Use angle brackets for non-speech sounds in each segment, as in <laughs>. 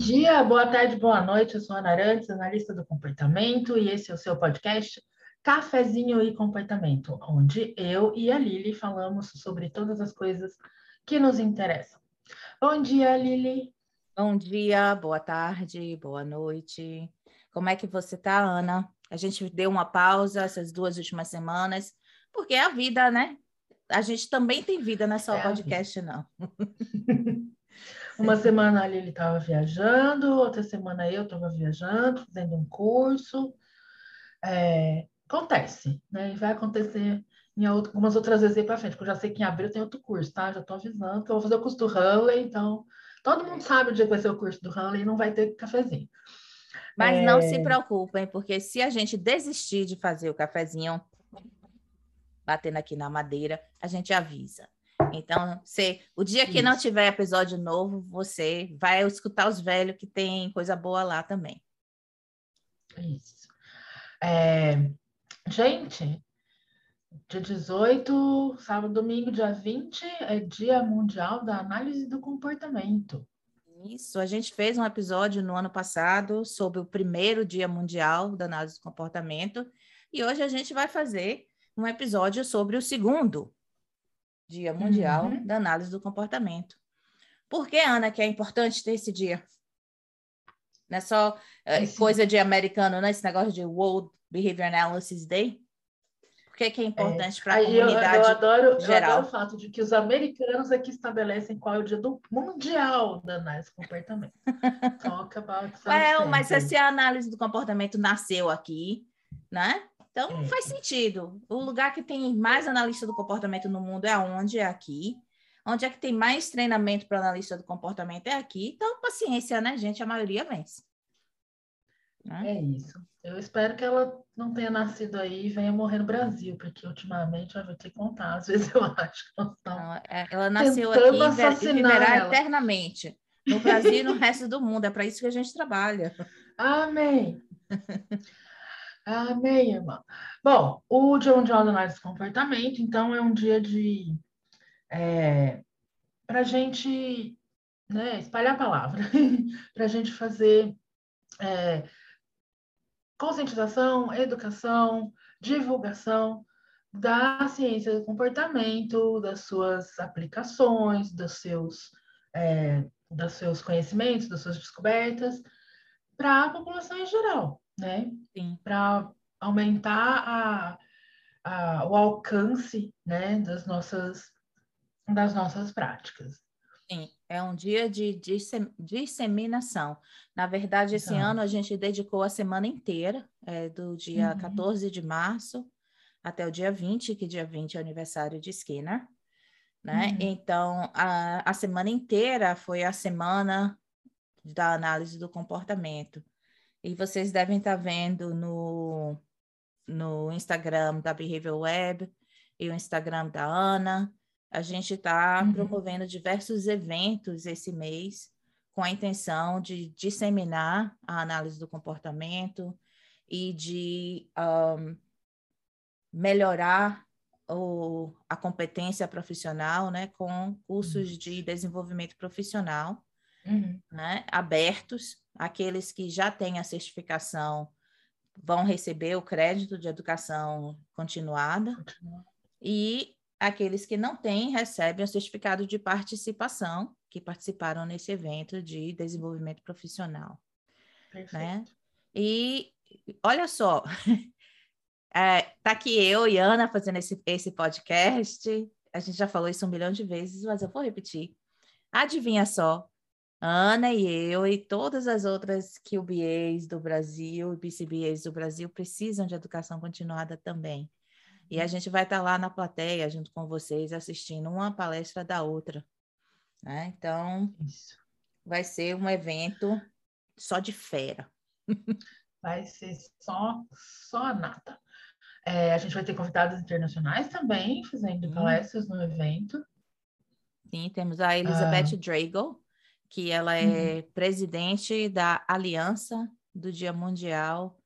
dia, boa tarde, boa noite. Eu sou Ana Arantes, analista do comportamento, e esse é o seu podcast Cafezinho e Comportamento, onde eu e a Lili falamos sobre todas as coisas que nos interessam. Bom dia, Lili. Bom dia, boa tarde, boa noite. Como é que você tá, Ana? A gente deu uma pausa essas duas últimas semanas, porque é a vida, né? A gente também tem vida, não é só é podcast, não. <laughs> <laughs> Uma semana ali ele estava viajando, outra semana eu estava viajando, fazendo um curso. É, acontece, né? E vai acontecer em algumas outras vezes aí para frente, porque eu já sei que em abril tem outro curso, tá? Já estou avisando que eu vou fazer o curso do Hanley, então todo mundo sabe o dia que vai ser o curso do Hanley e não vai ter cafezinho. Mas é... não se preocupem, porque se a gente desistir de fazer o cafezinho, batendo aqui na madeira, a gente avisa. Então, você, o dia que Isso. não tiver episódio novo, você vai escutar os velhos que tem coisa boa lá também. Isso. É, gente, dia 18, sábado, domingo, dia 20, é Dia Mundial da Análise do Comportamento. Isso, a gente fez um episódio no ano passado sobre o primeiro Dia Mundial da Análise do Comportamento, e hoje a gente vai fazer um episódio sobre o segundo, Dia Mundial uhum. da Análise do Comportamento. Por que, Ana, que é importante ter esse dia? Não é só uh, coisa de americano, né? Esse negócio de World Behavior Analysis Day. Por que, que é importante é. para a comunidade eu, eu adoro, geral? Eu adoro o fato de que os americanos aqui estabelecem qual é o dia do mundial da análise do comportamento. <laughs> Talk about well, mas se a análise do comportamento nasceu aqui, né? Então, é. faz sentido. O lugar que tem mais analista do comportamento no mundo é onde? É aqui. Onde é que tem mais treinamento para analista do comportamento é aqui. Então, paciência, né, gente? A maioria vence. Né? É isso. Eu espero que ela não tenha nascido aí e venha morrer no Brasil, porque ultimamente eu vou ter que contar. Às vezes eu <laughs> acho que nós não, é, ela nasceu aqui e viverá ela. eternamente. No Brasil e no resto do mundo. É para isso que a gente trabalha. Amém. <laughs> Amém, irmã. Bom, o Dia da Análise de Comportamento, então, é um dia de. É, para a gente né, espalhar a palavra, <laughs> para a gente fazer é, conscientização, educação, divulgação da ciência do comportamento, das suas aplicações, dos seus, é, dos seus conhecimentos, das suas descobertas, para a população em geral né? Para aumentar a, a, o alcance, né, das nossas das nossas práticas. Sim, é um dia de disseminação. Na verdade, esse Exato. ano a gente dedicou a semana inteira, é, do dia uhum. 14 de março até o dia 20, que dia 20 é aniversário de Skinner. Né? Uhum. Então, a, a semana inteira foi a semana da análise do comportamento. E vocês devem estar vendo no, no Instagram da Behavior Web e o Instagram da Ana. A gente está uhum. promovendo diversos eventos esse mês com a intenção de disseminar a análise do comportamento e de um, melhorar o, a competência profissional, né, com cursos de desenvolvimento profissional, uhum. né, abertos aqueles que já têm a certificação vão receber o crédito de educação continuada e aqueles que não têm recebem o certificado de participação que participaram nesse evento de desenvolvimento profissional, né? Perfeito. né? E olha só, <laughs> é, tá aqui eu e Ana fazendo esse, esse podcast. A gente já falou isso um milhão de vezes, mas eu vou repetir. Adivinha só, Ana e eu e todas as outras QBAs do Brasil e BCBAs do Brasil precisam de educação continuada também. E a gente vai estar lá na plateia junto com vocês assistindo uma palestra da outra. Né? Então, Isso. vai ser um evento só de fera. Vai ser só, só nata. É, a gente vai ter convidados internacionais também fazendo hum. palestras no evento. Sim, temos a Elizabeth ah. Drago, que ela é uhum. presidente da Aliança do Dia Mundial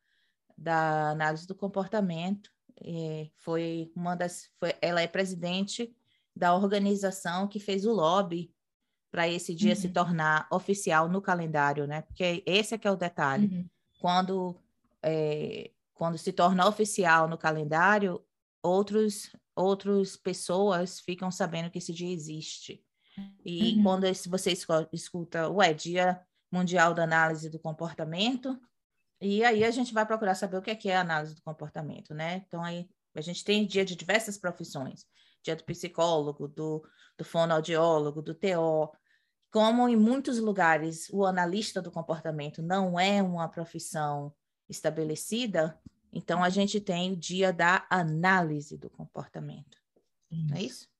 da Análise do Comportamento. E foi uma das, foi, ela é presidente da organização que fez o lobby para esse dia uhum. se tornar oficial no calendário, né? Porque esse é que é o detalhe. Uhum. Quando, é, quando se torna oficial no calendário, outros outras pessoas ficam sabendo que esse dia existe. E uhum. quando você escuta, ué, Dia Mundial da Análise do Comportamento, e aí a gente vai procurar saber o que é, que é a análise do comportamento, né? Então aí a gente tem dia de diversas profissões, dia do psicólogo, do, do fonoaudiólogo, do TO, como em muitos lugares o analista do comportamento não é uma profissão estabelecida, então a gente tem o dia da análise do comportamento. Isso. Não é isso?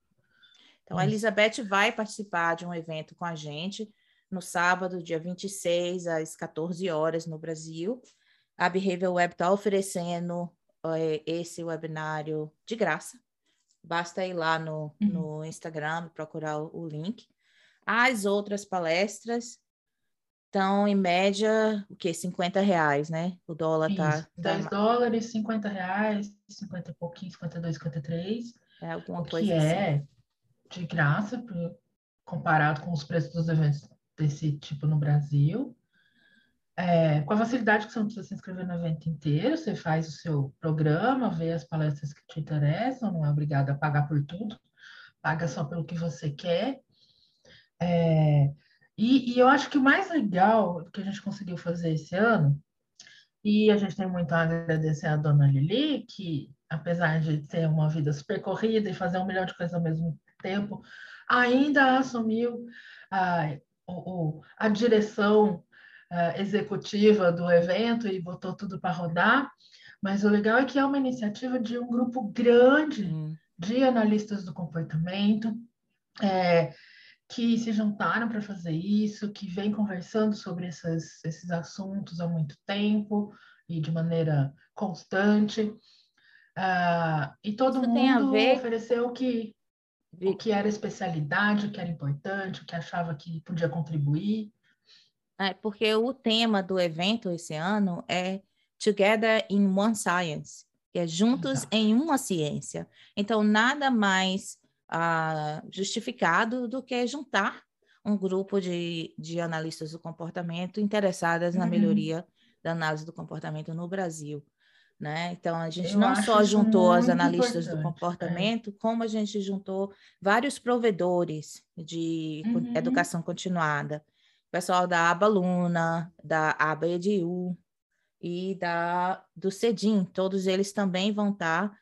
Então a Elizabeth vai participar de um evento com a gente no sábado, dia 26, às 14 horas no Brasil. A Behavior Web está oferecendo é, esse webinário de graça. Basta ir lá no, uhum. no Instagram procurar o, o link. As outras palestras estão, em média, o quê? 50 reais, né? O dólar está tá... 10 tá... dólares, 50 reais, 50 e pouquinho, 52, 53. É alguma o coisa que assim. é de graça comparado com os preços dos eventos desse tipo no Brasil. É, com a facilidade que você não precisa se inscrever no evento inteiro, você faz o seu programa, vê as palestras que te interessam, não é obrigado a pagar por tudo, paga só pelo que você quer. É, e, e, eu acho que o mais legal que a gente conseguiu fazer esse ano, e a gente tem muito a agradecer a dona Lili, que apesar de ter uma vida super corrida e fazer um milhão de coisas ao mesmo tempo, ainda assumiu a, a direção a, executiva do evento e botou tudo para rodar. Mas o legal é que é uma iniciativa de um grupo grande hum. de analistas do comportamento, é, que se juntaram para fazer isso, que vem conversando sobre essas, esses assuntos há muito tempo e de maneira constante. Uh, e todo isso mundo ver... ofereceu o que, o que era especialidade, o que era importante, o que achava que podia contribuir. É, porque o tema do evento esse ano é Together in One Science, que é juntos Exato. em uma ciência. Então, nada mais uh, justificado do que juntar um grupo de, de analistas do comportamento interessadas uhum. na melhoria da análise do comportamento no Brasil. Né? Então, a gente Eu não só juntou as analistas do é. comportamento, é. como a gente juntou vários provedores de uhum. educação continuada. O pessoal da aba Luna, da aba EDU e da, do CEDIM, todos eles também vão estar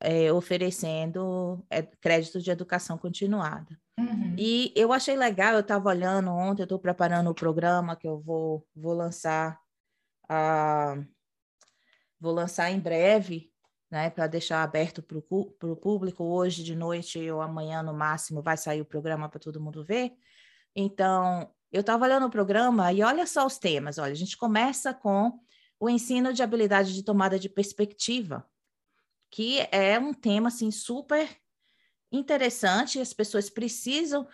é, oferecendo é, créditos de educação continuada. Uhum. E eu achei legal, eu estava olhando ontem, eu estou preparando o programa que eu vou, vou lançar, uh, vou lançar em breve, né, para deixar aberto para o público. Hoje de noite ou amanhã, no máximo, vai sair o programa para todo mundo ver. Então, eu estava olhando o programa e olha só os temas. Olha, a gente começa com o ensino de habilidade de tomada de perspectiva que é um tema assim super interessante, as pessoas precisam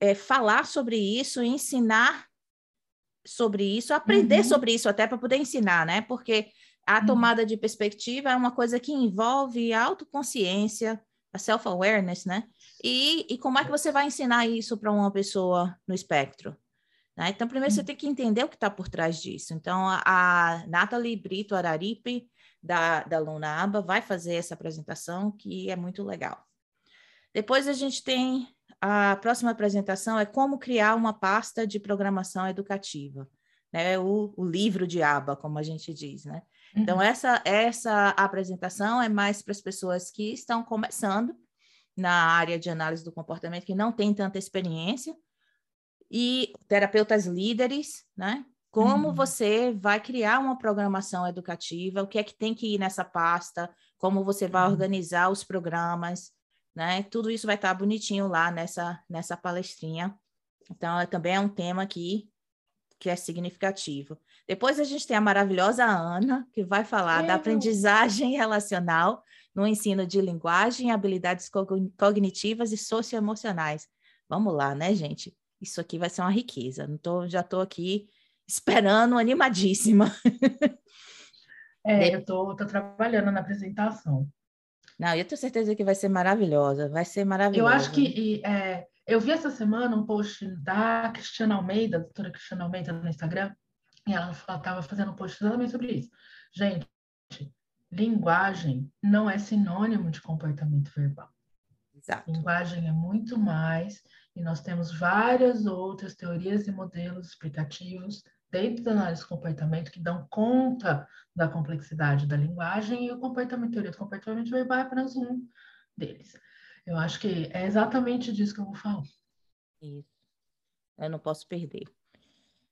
é, falar sobre isso, ensinar sobre isso, aprender uhum. sobre isso até para poder ensinar, né? Porque a uhum. tomada de perspectiva é uma coisa que envolve autoconsciência, a self-awareness, né? E, e como é que você vai ensinar isso para uma pessoa no espectro? Né? Então, primeiro uhum. você tem que entender o que está por trás disso. Então, a, a Nathalie Brito Araripe, da, da Lunaba vai fazer essa apresentação, que é muito legal. Depois a gente tem a próxima apresentação é como criar uma pasta de programação educativa, né? O, o livro de aba, como a gente diz, né? Então, uhum. Então essa essa apresentação é mais para as pessoas que estão começando na área de análise do comportamento, que não tem tanta experiência, e terapeutas líderes, né? Como uhum. você vai criar uma programação educativa, o que é que tem que ir nessa pasta, como você vai uhum. organizar os programas, né? Tudo isso vai estar bonitinho lá nessa, nessa palestrinha. Então, é, também é um tema aqui que é significativo. Depois a gente tem a maravilhosa Ana, que vai falar da aprendizagem relacional no ensino de linguagem, habilidades cognitivas e socioemocionais. Vamos lá, né, gente? Isso aqui vai ser uma riqueza. Não tô, já estou aqui esperando, animadíssima. É, eu tô trabalhando na apresentação. Não, eu tenho certeza que vai ser maravilhosa, vai ser maravilhosa. Eu acho que é, Eu vi essa semana um post da Cristiana Almeida, doutora Cristiana Almeida no Instagram, e ela estava fazendo um post exatamente sobre isso. Gente, linguagem não é sinônimo de comportamento verbal. Exato. Linguagem é muito mais, e nós temos várias outras teorias e modelos explicativos dentro da análise do comportamento que dão conta da complexidade da linguagem e o comportamento, teoria do comportamento verbal é apenas um deles. Eu acho que é exatamente disso que eu vou falar. Isso. Eu não posso perder.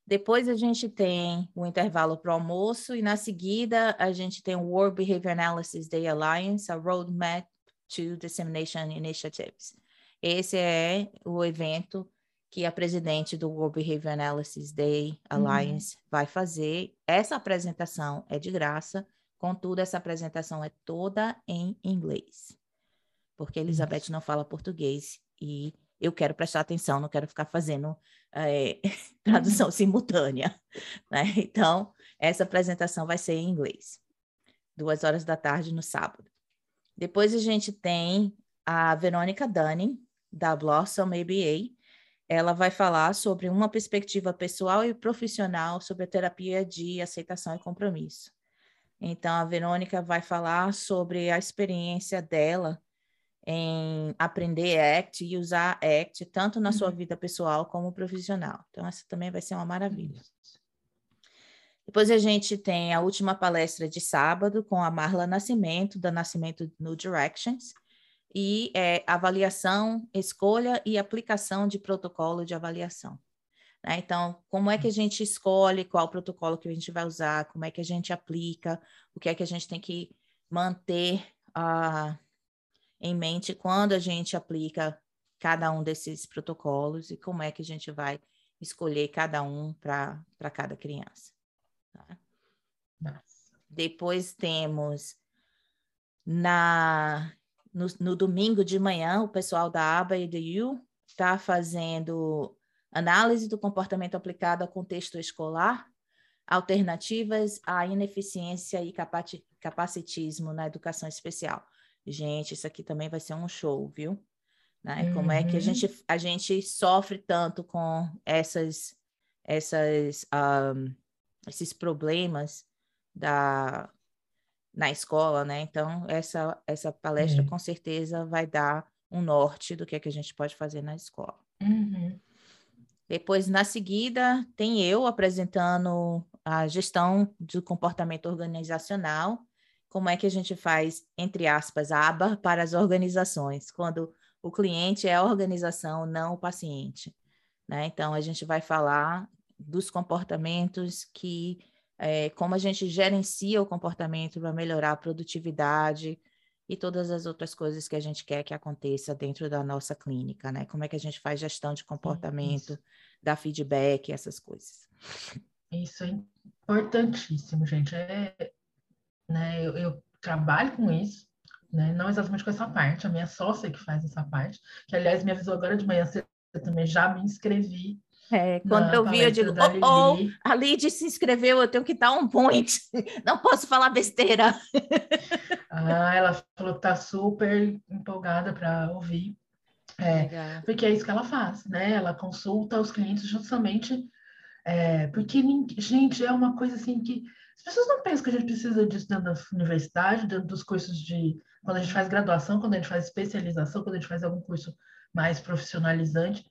Depois a gente tem o intervalo para o almoço e na seguida a gente tem o World Behavior Analysis Day Alliance, a Roadmap to Dissemination Initiatives. Esse é o evento que a presidente do World Behavior Analysis Day Alliance uhum. vai fazer. Essa apresentação é de graça, contudo, essa apresentação é toda em inglês, porque Elizabeth não fala português e eu quero prestar atenção, não quero ficar fazendo é, <laughs> tradução simultânea. <laughs> Né? Então, essa apresentação vai ser em inglês, duas horas da tarde no sábado. Depois a gente tem a Verônica Dunning, da Blossom ABA, ela vai falar sobre uma perspectiva pessoal e profissional sobre a terapia de aceitação e compromisso. Então, a Verônica vai falar sobre a experiência dela em aprender ACT e usar ACT tanto na sua uhum. vida pessoal como profissional. Então, essa também vai ser uma maravilha. Depois a gente tem a última palestra de sábado com a Marla Nascimento, da Nascimento no Directions, e é, avaliação, escolha e aplicação de protocolo de avaliação. Né? Então, como é que a gente escolhe qual protocolo que a gente vai usar, como é que a gente aplica, o que é que a gente tem que manter uh, em mente quando a gente aplica cada um desses protocolos e como é que a gente vai escolher cada um para cada criança. Tá? Depois temos na no, no domingo de manhã, o pessoal da ABA e do U está fazendo análise do comportamento aplicado ao contexto escolar, alternativas à ineficiência e capacitismo na educação especial. Gente, isso aqui também vai ser um show, viu? Né? Como é que a uhum. gente, a gente sofre tanto com essas, essas, um, esses problemas da na escola, né? Então, essa, essa palestra é. com certeza vai dar um norte do que, é que a gente pode fazer na escola. Uhum. Depois, na seguida, tem eu apresentando a gestão do comportamento organizacional, como é que a gente faz, entre aspas, aba para as organizações, quando o cliente é a organização, não o paciente. Né? Então, a gente vai falar dos comportamentos que é, como a gente gerencia o comportamento para melhorar a produtividade e todas as outras coisas que a gente quer que aconteça dentro da nossa clínica, né? Como é que a gente faz gestão de comportamento, dá feedback, essas coisas. Isso é importantíssimo, gente. É, né, eu, eu trabalho com isso, né? Não exatamente com essa parte, a minha sócia que faz essa parte, que aliás me avisou agora de manhã, eu também já me inscrevi é, quando eu vi, eu digo, oh, oh, a Lid se inscreveu, eu tenho que dar um point, <laughs> não posso falar besteira. <laughs> ah, ela falou que tá super empolgada para ouvir, é, porque é isso que ela faz, né? Ela consulta os clientes justamente é, porque, gente, é uma coisa assim que as pessoas não pensam que a gente precisa disso dentro da universidade, dentro dos cursos de. Quando a gente faz graduação, quando a gente faz especialização, quando a gente faz algum curso mais profissionalizante.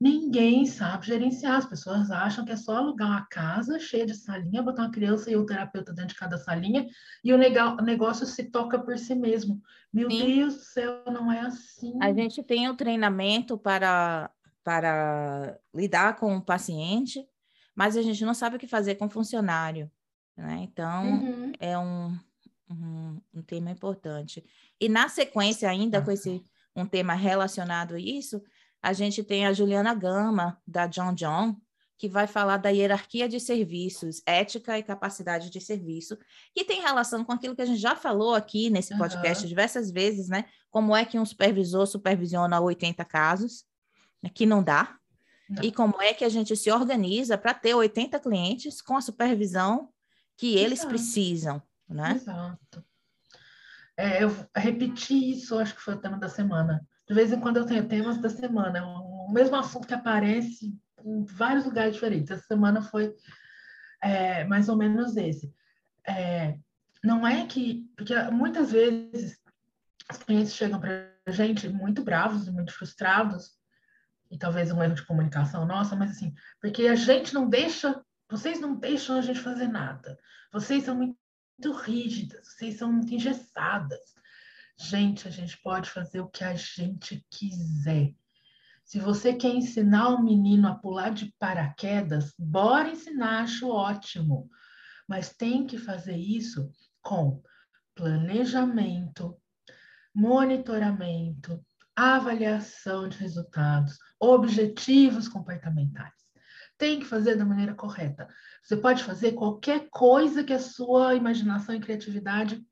Ninguém sabe gerenciar. As pessoas acham que é só alugar uma casa cheia de salinha, botar uma criança e um terapeuta dentro de cada salinha e o negócio se toca por si mesmo. Meu Sim. Deus do céu, não é assim. A gente tem o um treinamento para, para lidar com o paciente, mas a gente não sabe o que fazer com o funcionário. Né? Então, uhum. é um, um, um, tema importante. E na sequência, ainda com esse um tema relacionado a isso, a gente tem a Juliana Gama, da John John, que vai falar da hierarquia de serviços, ética e capacidade de serviço, que tem relação com aquilo que a gente já falou aqui nesse podcast uhum. diversas vezes, né? Como é que um supervisor supervisiona 80 casos, né? que não dá, não. e como é que a gente se organiza para ter 80 clientes com a supervisão que eles Exato. precisam, né? Exato. É, eu repeti isso, acho que foi o tema da semana de vez em quando eu tenho temas da semana, o mesmo assunto que aparece em vários lugares diferentes. Essa semana foi é, mais ou menos esse. É, não é que. Porque muitas vezes os clientes chegam para a gente muito bravos e muito frustrados, e talvez um erro de comunicação nossa, mas assim, porque a gente não deixa, vocês não deixam a gente fazer nada. Vocês são muito rígidas, vocês são muito engessadas. Gente, a gente pode fazer o que a gente quiser. Se você quer ensinar o menino a pular de paraquedas, bora ensinar, acho ótimo. Mas tem que fazer isso com planejamento, monitoramento, avaliação de resultados, objetivos comportamentais. Tem que fazer da maneira correta. Você pode fazer qualquer coisa que a sua imaginação e criatividade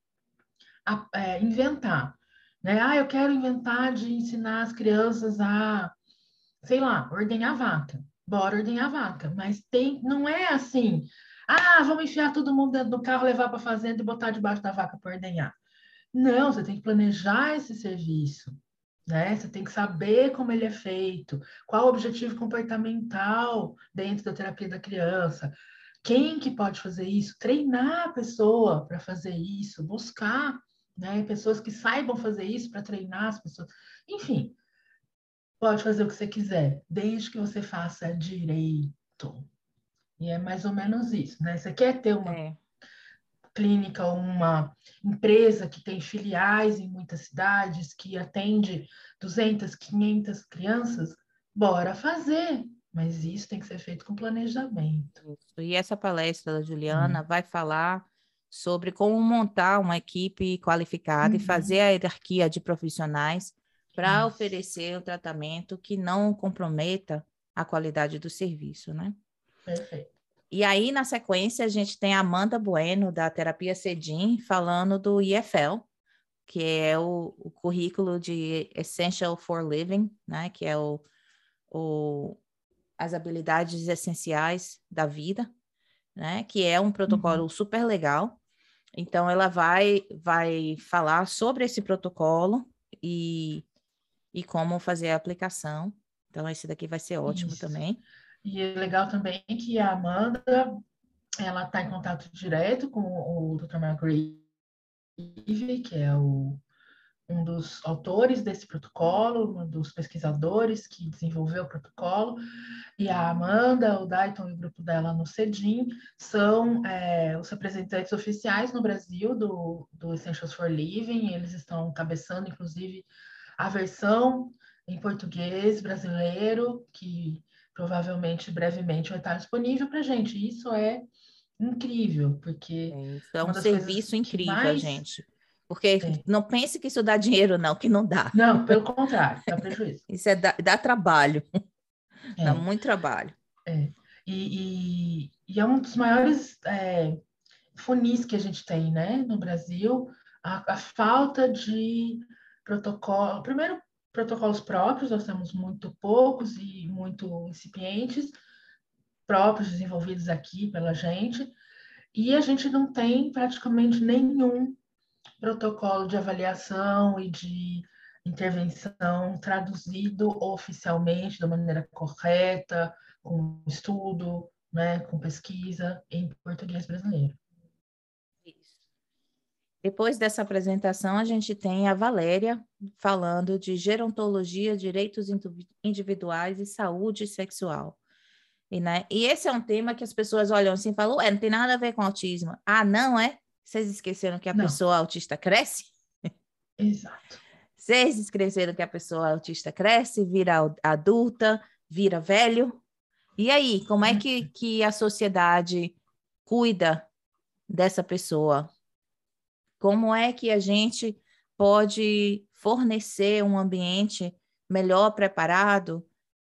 é, inventar. Né? Ah, eu quero inventar de ensinar as crianças a sei lá, ordenhar vaca. Bora ordenhar vaca. Mas tem, não é assim. Ah, vamos enfiar todo mundo dentro do carro, levar para a fazenda e botar debaixo da vaca para ordenhar. Não, você tem que planejar esse serviço. Né? Você tem que saber como ele é feito, qual o objetivo comportamental dentro da terapia da criança. Quem que pode fazer isso? Treinar a pessoa para fazer isso, buscar né? pessoas que saibam fazer isso para treinar as pessoas. Enfim, pode fazer o que você quiser, desde que você faça direito. E é mais ou menos isso, né? Você quer ter uma é. Clínica, uma empresa que tem filiais em muitas cidades, que atende 200, 500 crianças, bora fazer. Mas isso tem que ser feito com planejamento. E essa palestra da Juliana hum. vai falar sobre como montar uma equipe qualificada uhum. e fazer a hierarquia de profissionais para oferecer um tratamento que não comprometa a qualidade do serviço, né? Perfeito. E aí, na sequência, a gente tem a Amanda Bueno, da Terapia Cedim, falando do IFL, que é o, o, currículo de Essential for Living, né? Que é o, o, as habilidades essenciais da vida, né? Que é um protocolo uhum. super legal. Então, ela vai, vai falar sobre esse protocolo e e como fazer a aplicação. Então, esse daqui vai ser ótimo Isso. também. E é legal também que a Amanda, ela está em contato direto com o Dr. McGreevy, que é o, um dos autores desse protocolo, um dos pesquisadores que desenvolveu o protocolo, e a Amanda, o Dayton e o grupo dela no CEDIM são é, os representantes oficiais no Brasil do, do Essentials for Living, eles estão cabeçando, inclusive, a versão em português brasileiro, que provavelmente brevemente vai estar disponível para gente. Isso é incrível, porque. É, é um serviço incrível, mais... gente. Porque é. não pense que isso dá dinheiro, não, que não dá. Não, pelo contrário, dá prejuízo. <laughs> isso é dá, dá trabalho. É. Dá muito trabalho. É. E, e, e, é um dos maiores é, funis que a gente tem, né, no Brasil, a, a falta de protocolo, primeiro protocolos próprios, nós temos muito poucos e muito incipientes, próprios desenvolvidos aqui pela gente, e a gente não tem praticamente nenhum protocolo de avaliação e de intervenção traduzido oficialmente da maneira correta, com estudo, né, com pesquisa em português brasileiro. Depois dessa apresentação, a gente tem a Valéria falando de gerontologia, direitos individuais e saúde sexual. E, né, e esse é um tema que as pessoas olham assim e falam, ué, não tem nada a ver com autismo. Ah, não é? Vocês esqueceram que a não. pessoa autista cresce? Exato. Vocês esqueceram que a pessoa autista cresce, vira adulta, vira velho? E aí, como é que, que a sociedade cuida dessa pessoa? Como é que a gente pode fornecer um ambiente melhor preparado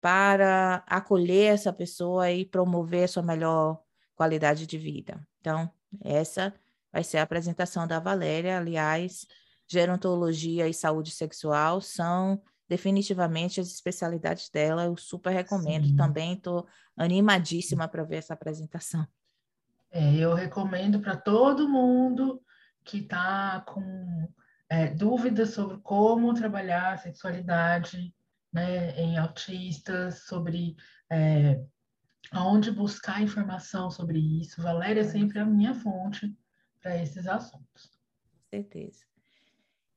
para acolher essa pessoa e promover sua melhor qualidade de vida? Então, essa vai ser a apresentação da Valéria. Aliás, gerontologia e saúde sexual são definitivamente as especialidades dela. Eu super recomendo. Sim. Também estou animadíssima para ver essa apresentação. É, eu recomendo para todo mundo que está com é, dúvidas sobre como trabalhar a sexualidade né, em autistas, sobre é, aonde buscar informação sobre isso. Valéria é sempre a minha fonte para esses assuntos. Com certeza.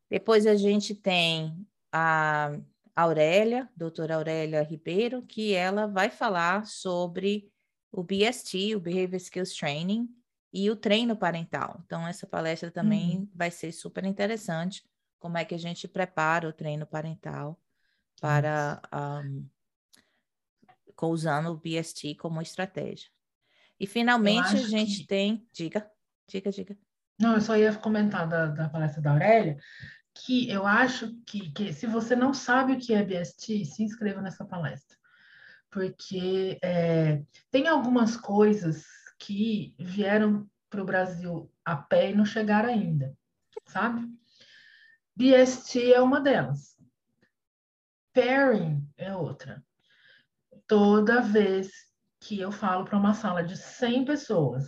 Depois a gente tem a Aurélia, doutora Aurélia Ribeiro, que ela vai falar sobre o BST, o Behavior Skills Training, e o treino parental. Então, essa palestra também uhum. vai ser super interessante, como é que a gente prepara o treino parental para um, usando o BST como estratégia. E finalmente a gente que... tem. Diga, diga, diga. Não, eu só ia comentar da, da palestra da Aurélia, que eu acho que, que se você não sabe o que é BST, se inscreva nessa palestra. Porque é, tem algumas coisas que vieram para o Brasil a pé e não chegaram ainda, sabe? BST é uma delas. Pairing é outra. Toda vez que eu falo para uma sala de 100 pessoas,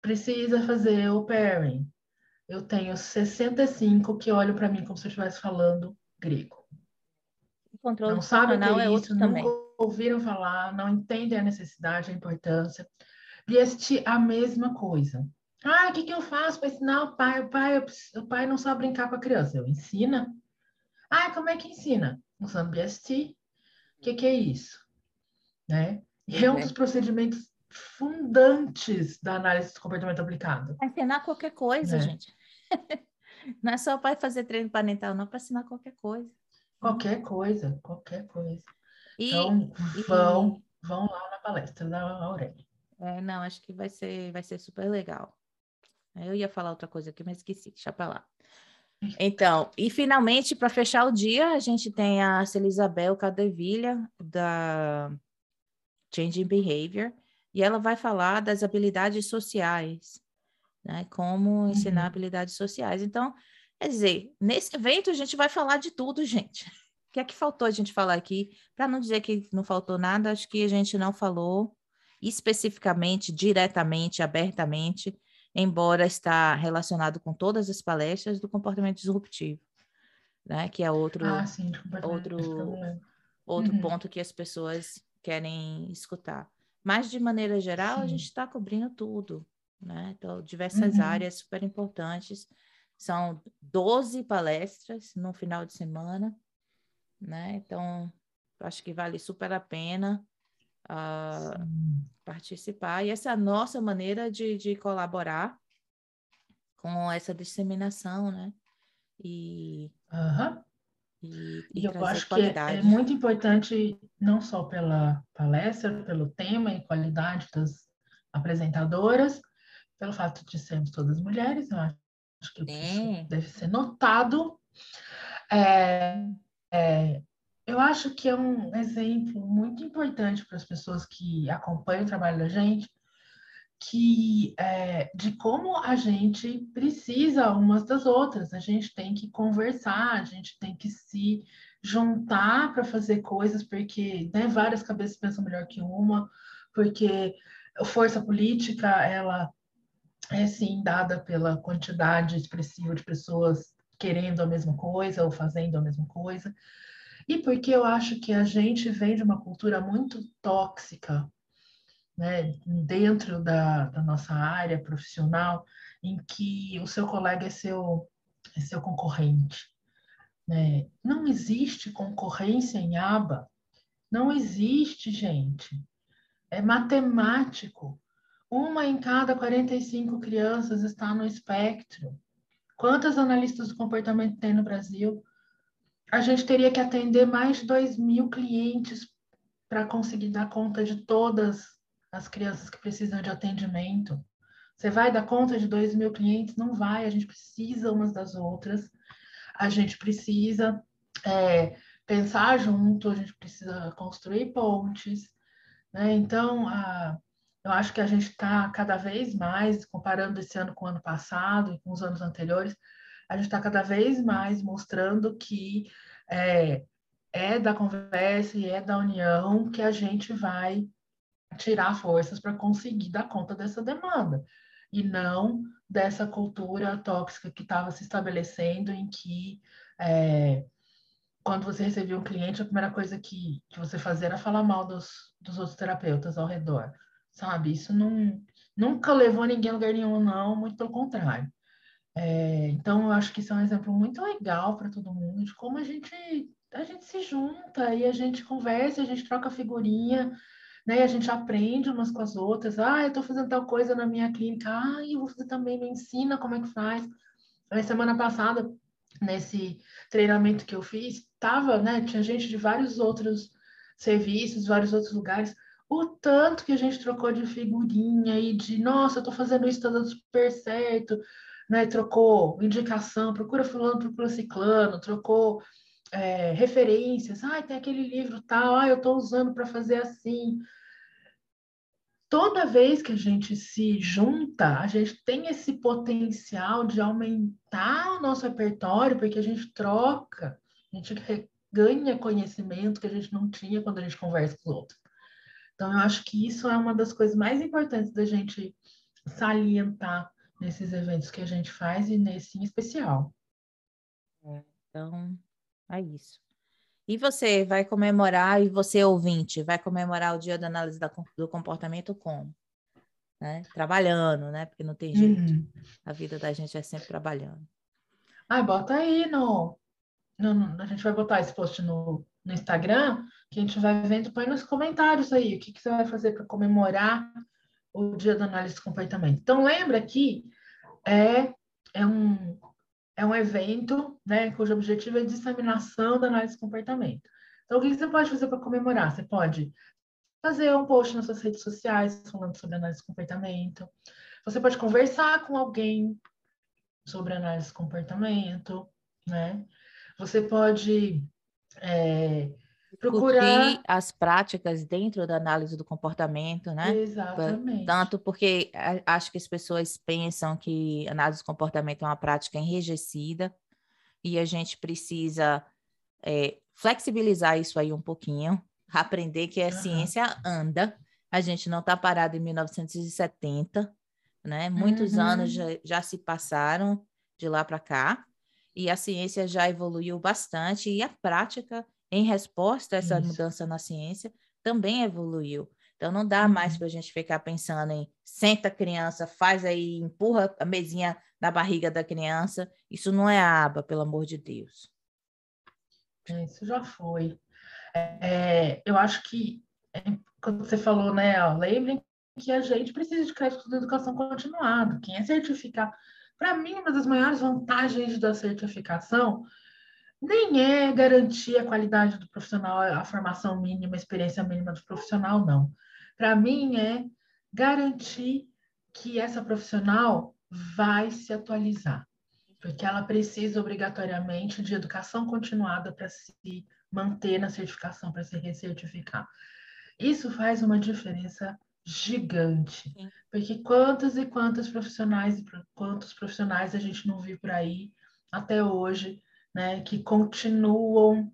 precisa fazer o pairing. Eu tenho 65 que olham para mim como se eu estivesse falando grego. O controle não sabem o que é, é isso, nunca também. ouviram falar, não entendem a necessidade, a importância. BST, a mesma coisa. Ah, o que, que eu faço para ensinar o pai? O pai, o pai não sabe brincar com a criança. Eu ensina. Ah, como é que ensina? Usando BST. O que, que é isso? Né? E é um dos procedimentos fundantes da análise do comportamento aplicado. Para ensinar qualquer coisa, né? gente. <laughs> não é só para fazer treino parental, não, para ensinar qualquer coisa. Qualquer coisa, qualquer coisa. E, então, vão, e... vão lá na palestra da Aurélia. É, não, acho que vai ser, vai ser super legal. Eu ia falar outra coisa aqui, mas esqueci, deixa para lá. Então, e finalmente, para fechar o dia, a gente tem a Celisabel Cadevilha, da Changing Behavior, e ela vai falar das habilidades sociais, né? Como ensinar uhum. habilidades sociais. Então, quer dizer, nesse evento a gente vai falar de tudo, gente. O que é que faltou a gente falar aqui? Para não dizer que não faltou nada, acho que a gente não falou especificamente, diretamente, abertamente, embora está relacionado com todas as palestras do comportamento disruptivo, né? Que é outro ah, sim, outro outro uhum. ponto que as pessoas querem escutar. Mas de maneira geral, sim. a gente está cobrindo tudo, né? Então, diversas uhum. áreas super importantes. São 12 palestras no final de semana, né? Então, acho que vale super a pena uh, participar. E essa é a nossa maneira de, de colaborar com essa disseminação, né? E, uhum. e, e, e eu acho qualidade. que é, é muito importante, não só pela palestra, pelo tema e qualidade das apresentadoras, pelo fato de sermos todas mulheres, eu acho que é. deve ser notado. É, é, eu acho que é um exemplo muito importante para as pessoas que acompanham o trabalho da gente, que é, de como a gente precisa umas das outras, a gente tem que conversar, a gente tem que se juntar para fazer coisas, porque né, várias cabeças pensam melhor que uma, porque força política ela é sim dada pela quantidade expressiva de pessoas querendo a mesma coisa ou fazendo a mesma coisa. E porque eu acho que a gente vem de uma cultura muito tóxica, né, dentro da, da nossa área profissional, em que o seu colega é seu, é seu concorrente. Né? Não existe concorrência em aba. Não existe, gente. É matemático. Uma em cada 45 crianças está no espectro. Quantas analistas do comportamento tem no Brasil? A gente teria que atender mais de 2 mil clientes para conseguir dar conta de todas as crianças que precisam de atendimento. Você vai dar conta de 2 mil clientes? Não vai, a gente precisa umas das outras, a gente precisa é, pensar junto, a gente precisa construir pontes. Né? Então, a, eu acho que a gente está cada vez mais, comparando esse ano com o ano passado e com os anos anteriores, a gente está cada vez mais mostrando que é, é da conversa e é da união que a gente vai tirar forças para conseguir dar conta dessa demanda, e não dessa cultura tóxica que estava se estabelecendo, em que é, quando você recebia um cliente, a primeira coisa que, que você fazia era falar mal dos, dos outros terapeutas ao redor, sabe? Isso não, nunca levou ninguém a lugar nenhum, não, muito pelo contrário. É, então, eu acho que isso é um exemplo muito legal para todo mundo de como a gente, a gente se junta e a gente conversa, a gente troca figurinha, né? E a gente aprende umas com as outras. Ah, eu estou fazendo tal coisa na minha clínica. Ah, eu vou fazer também, me ensina como é que faz. A semana passada, nesse treinamento que eu fiz, tava, né? Tinha gente de vários outros serviços, vários outros lugares. O tanto que a gente trocou de figurinha e de, nossa, eu tô fazendo isso, tá dando super certo, né? Trocou indicação, procura fulano, procura ciclano, trocou é, referências. Ah, tem aquele livro tal, ah, eu tô usando para fazer assim toda vez que a gente se junta, a gente tem esse potencial de aumentar o nosso repertório, porque a gente troca, a gente ganha conhecimento que a gente não tinha quando a gente conversa com os outros. Então, eu acho que isso é uma das coisas mais importantes da gente salientar nesses eventos que a gente faz e nesse em especial. É, então, é isso. E você vai comemorar, e você ouvinte, vai comemorar o dia da análise da, do comportamento como? Né? Trabalhando, né? Porque não tem jeito. Uhum. A vida da gente é sempre trabalhando. Ah, bota aí no, no, no, A gente vai botar esse post no, no Instagram, que a gente vai vendo, põe nos comentários aí o que, que você vai fazer para comemorar o dia da análise comportamento. Então, lembra que é, é um, é um evento né, cujo objetivo é a disseminação da análise comportamento. Então, o que você pode fazer para comemorar? Você pode fazer um post nas suas redes sociais falando sobre análise de comportamento. Você pode conversar com alguém sobre análise de comportamento, né? Você pode é, procurar as práticas dentro da análise do comportamento, né? Exatamente. Tanto porque acho que as pessoas pensam que análise do comportamento é uma prática enrijecida e a gente precisa é, flexibilizar isso aí um pouquinho, aprender que a uhum. ciência anda, a gente não está parado em 1970, né? Muitos uhum. anos já, já se passaram de lá para cá e a ciência já evoluiu bastante e a prática em resposta a essa Isso. mudança na ciência, também evoluiu. Então, não dá mais uhum. para a gente ficar pensando em senta a criança, faz aí, empurra a mesinha na barriga da criança. Isso não é aba, pelo amor de Deus. É, isso já foi. É, eu acho que, é, quando você falou, né, ó, lembrem que a gente precisa de crédito de educação continuada. Quem é certificado. Para mim, uma das maiores vantagens da certificação nem é garantir a qualidade do profissional, a formação mínima, a experiência mínima do profissional, não. Para mim, é garantir que essa profissional vai se atualizar, porque ela precisa obrigatoriamente de educação continuada para se manter na certificação, para se recertificar. Isso faz uma diferença gigante, Sim. porque quantos e quantos profissionais e quantos profissionais a gente não viu por aí até hoje né, que continuam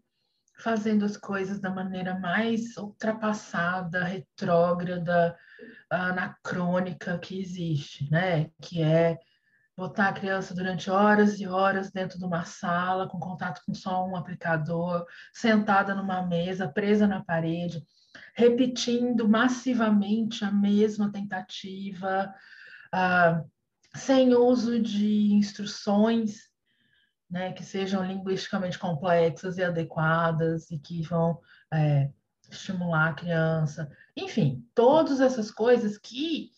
fazendo as coisas da maneira mais ultrapassada, retrógrada, anacrônica que existe, né? Que é botar a criança durante horas e horas dentro de uma sala, com contato com só um aplicador, sentada numa mesa, presa na parede, repetindo massivamente a mesma tentativa, uh, sem uso de instruções né, que sejam linguisticamente complexas e adequadas e que vão é, estimular a criança. Enfim, todas essas coisas que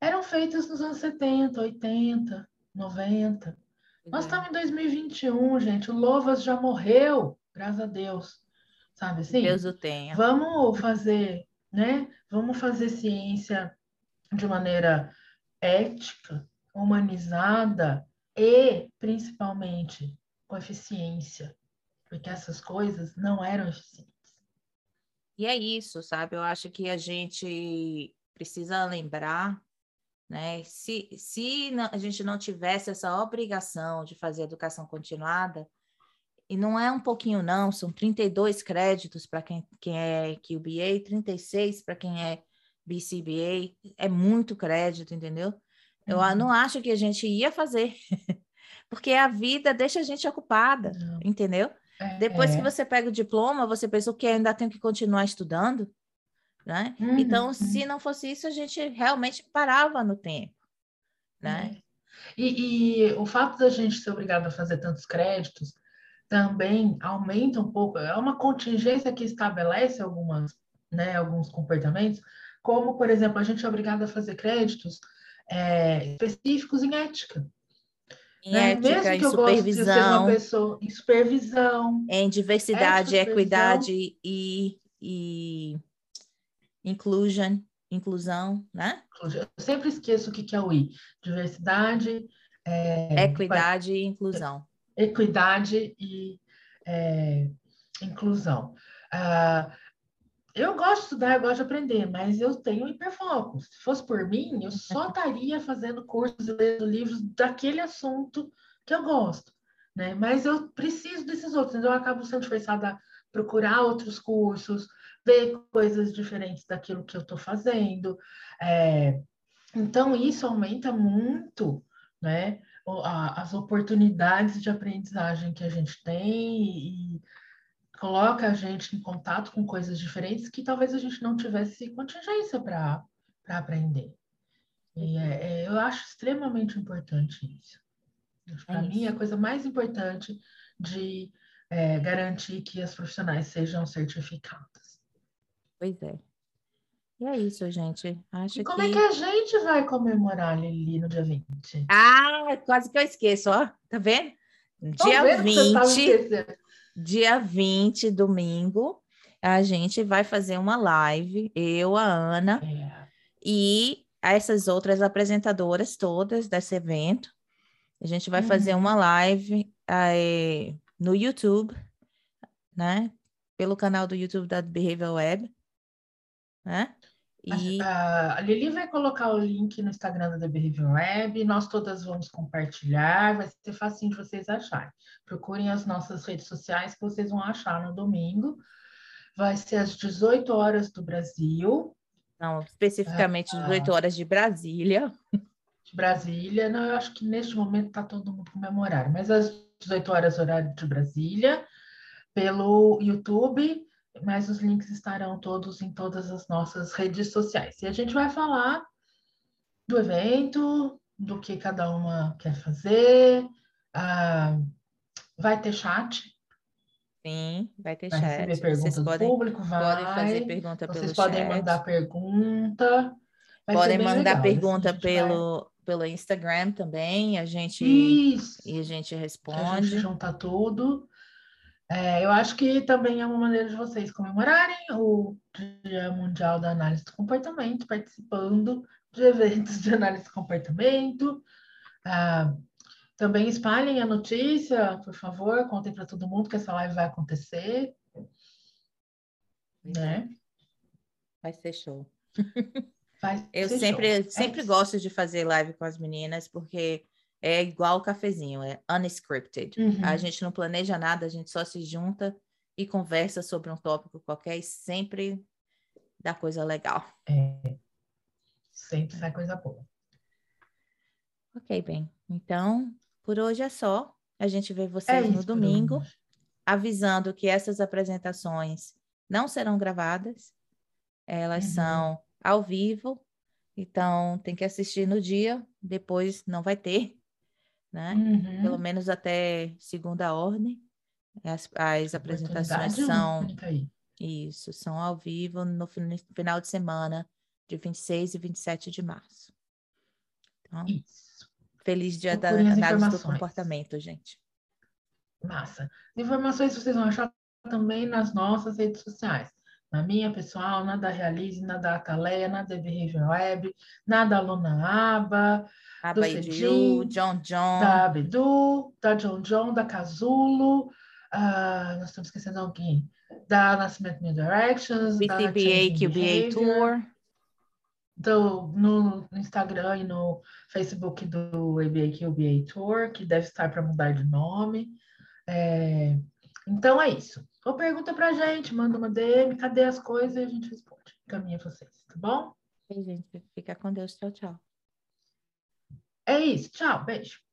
eram feitas nos anos 70, 80, 90. Nós estamos em 2021, gente. O Lovas já morreu, graças a Deus. Sabe assim? Deus o tenha. Vamos fazer, né? Vamos fazer ciência de maneira ética, humanizada, e, principalmente, com eficiência, porque essas coisas não eram eficientes. E é isso, sabe? Eu acho que a gente precisa lembrar, né? Se, se a gente não tivesse essa obrigação de fazer educação continuada, e não é um pouquinho, não, são 32 créditos para quem, quem é QBA, 36 para quem é BCBA, é muito crédito, entendeu? Eu uhum. não acho que a gente ia fazer, <laughs> porque a vida deixa a gente ocupada, entendeu? É, Depois é. que você pega o diploma, você pensa que ainda tem que continuar estudando, né? Uhum. Então, se não fosse isso, a gente realmente parava no tempo, né? É. E, e, o fato da gente ser obrigado a fazer tantos créditos também aumenta um pouco, é uma contingência que estabelece algumas, né, alguns comportamentos, como, por exemplo, a gente é obrigado a fazer créditos é, específicos em ética. Em né? ética, Mesmo que em eu supervisão. Pessoa, em supervisão. Em diversidade, equidade e, e inclusion, inclusão, né? Eu sempre esqueço o que é o I. Diversidade... É, equidade e inclusão. Equidade e é, inclusão. Uh, eu gosto de estudar, eu gosto de aprender, mas eu tenho hiperfoco. Se fosse por mim, eu só <laughs> estaria fazendo cursos e lendo livros daquele assunto que eu gosto, né? Mas eu preciso desses outros, então eu acabo sendo forçada a procurar outros cursos, ver coisas diferentes daquilo que eu estou fazendo. É... Então, isso aumenta muito, né? As oportunidades de aprendizagem que a gente tem e coloca a gente em contato com coisas diferentes que talvez a gente não tivesse contingência para aprender. E é, é, eu acho extremamente importante isso. Para é mim, é a coisa mais importante de é, garantir que as profissionais sejam certificadas. Pois é. E é isso, gente. Acho e como que... é que a gente vai comemorar, Lili, no dia 20? Ah, quase que eu esqueço, ó. Tá vendo? Dia vendo 20 dia 20, domingo, a gente vai fazer uma live, eu, a Ana, é. e essas outras apresentadoras todas desse evento. A gente vai uhum. fazer uma live é, no YouTube, né? Pelo canal do YouTube da Behavior Web, né? E... A, a Lili vai colocar o link no Instagram da The Behavior Web, nós todas vamos compartilhar, vai ser facinho de vocês acharem. Procurem as nossas redes sociais que vocês vão achar no domingo. Vai ser às 18 horas do Brasil. Não, especificamente às 18 horas de Brasília. De Brasília, não, eu acho que neste momento está todo mundo comemorando, mas às 18 horas, horário de Brasília, pelo YouTube mas os links estarão todos em todas as nossas redes sociais. E a gente vai falar do evento, do que cada uma quer fazer. Ah, vai ter chat. Sim, vai ter vai chat. Receber perguntas Vocês do podem, público, vai. Podem fazer pergunta Vocês pelo podem chat. mandar pergunta. Vai podem mandar legal. pergunta pelo, vai... pelo Instagram também. A gente Isso. e a gente responde. A gente junta tudo. É, eu acho que também é uma maneira de vocês comemorarem o Dia Mundial da Análise do Comportamento, participando de eventos de análise do comportamento. Ah, também espalhem a notícia, por favor, contem para todo mundo que essa live vai acontecer. Né? Vai ser show. Vai eu ser sempre, show. sempre é gosto de fazer live com as meninas, porque é igual o cafezinho, é unscripted. Uhum. A gente não planeja nada, a gente só se junta e conversa sobre um tópico qualquer e sempre dá coisa legal. É. Sempre sai coisa boa. Ok, bem. Então, por hoje é só. A gente vê vocês é no domingo, avisando que essas apresentações não serão gravadas, elas uhum. são ao vivo, então tem que assistir no dia, depois não vai ter né? Uhum. Pelo menos até segunda ordem. As, as apresentações são isso, são ao vivo no final de semana de 26 e 27 de março. Então, isso. feliz dia da análise do comportamento, gente. Massa. Informações vocês vão achar também nas nossas redes sociais. Na minha pessoal, na da Realize, na da Ataleia, na da Behavior Web, na da Luna Aba, a do Cedim, John John. Da Bedu, da John John, da Casulo, uh, nós estamos esquecendo alguém, da Nascimento New Directions, BCBA QBA Tour. Do, no Instagram e no Facebook do ABA QBA Tour, que deve estar para mudar de nome. É, então é isso. Ou pergunta para a gente, manda uma DM, cadê as coisas e a gente responde. Caminha vocês, tá bom? Sim, gente. Fica com Deus. Tchau, tchau. É isso. Tchau, beijo.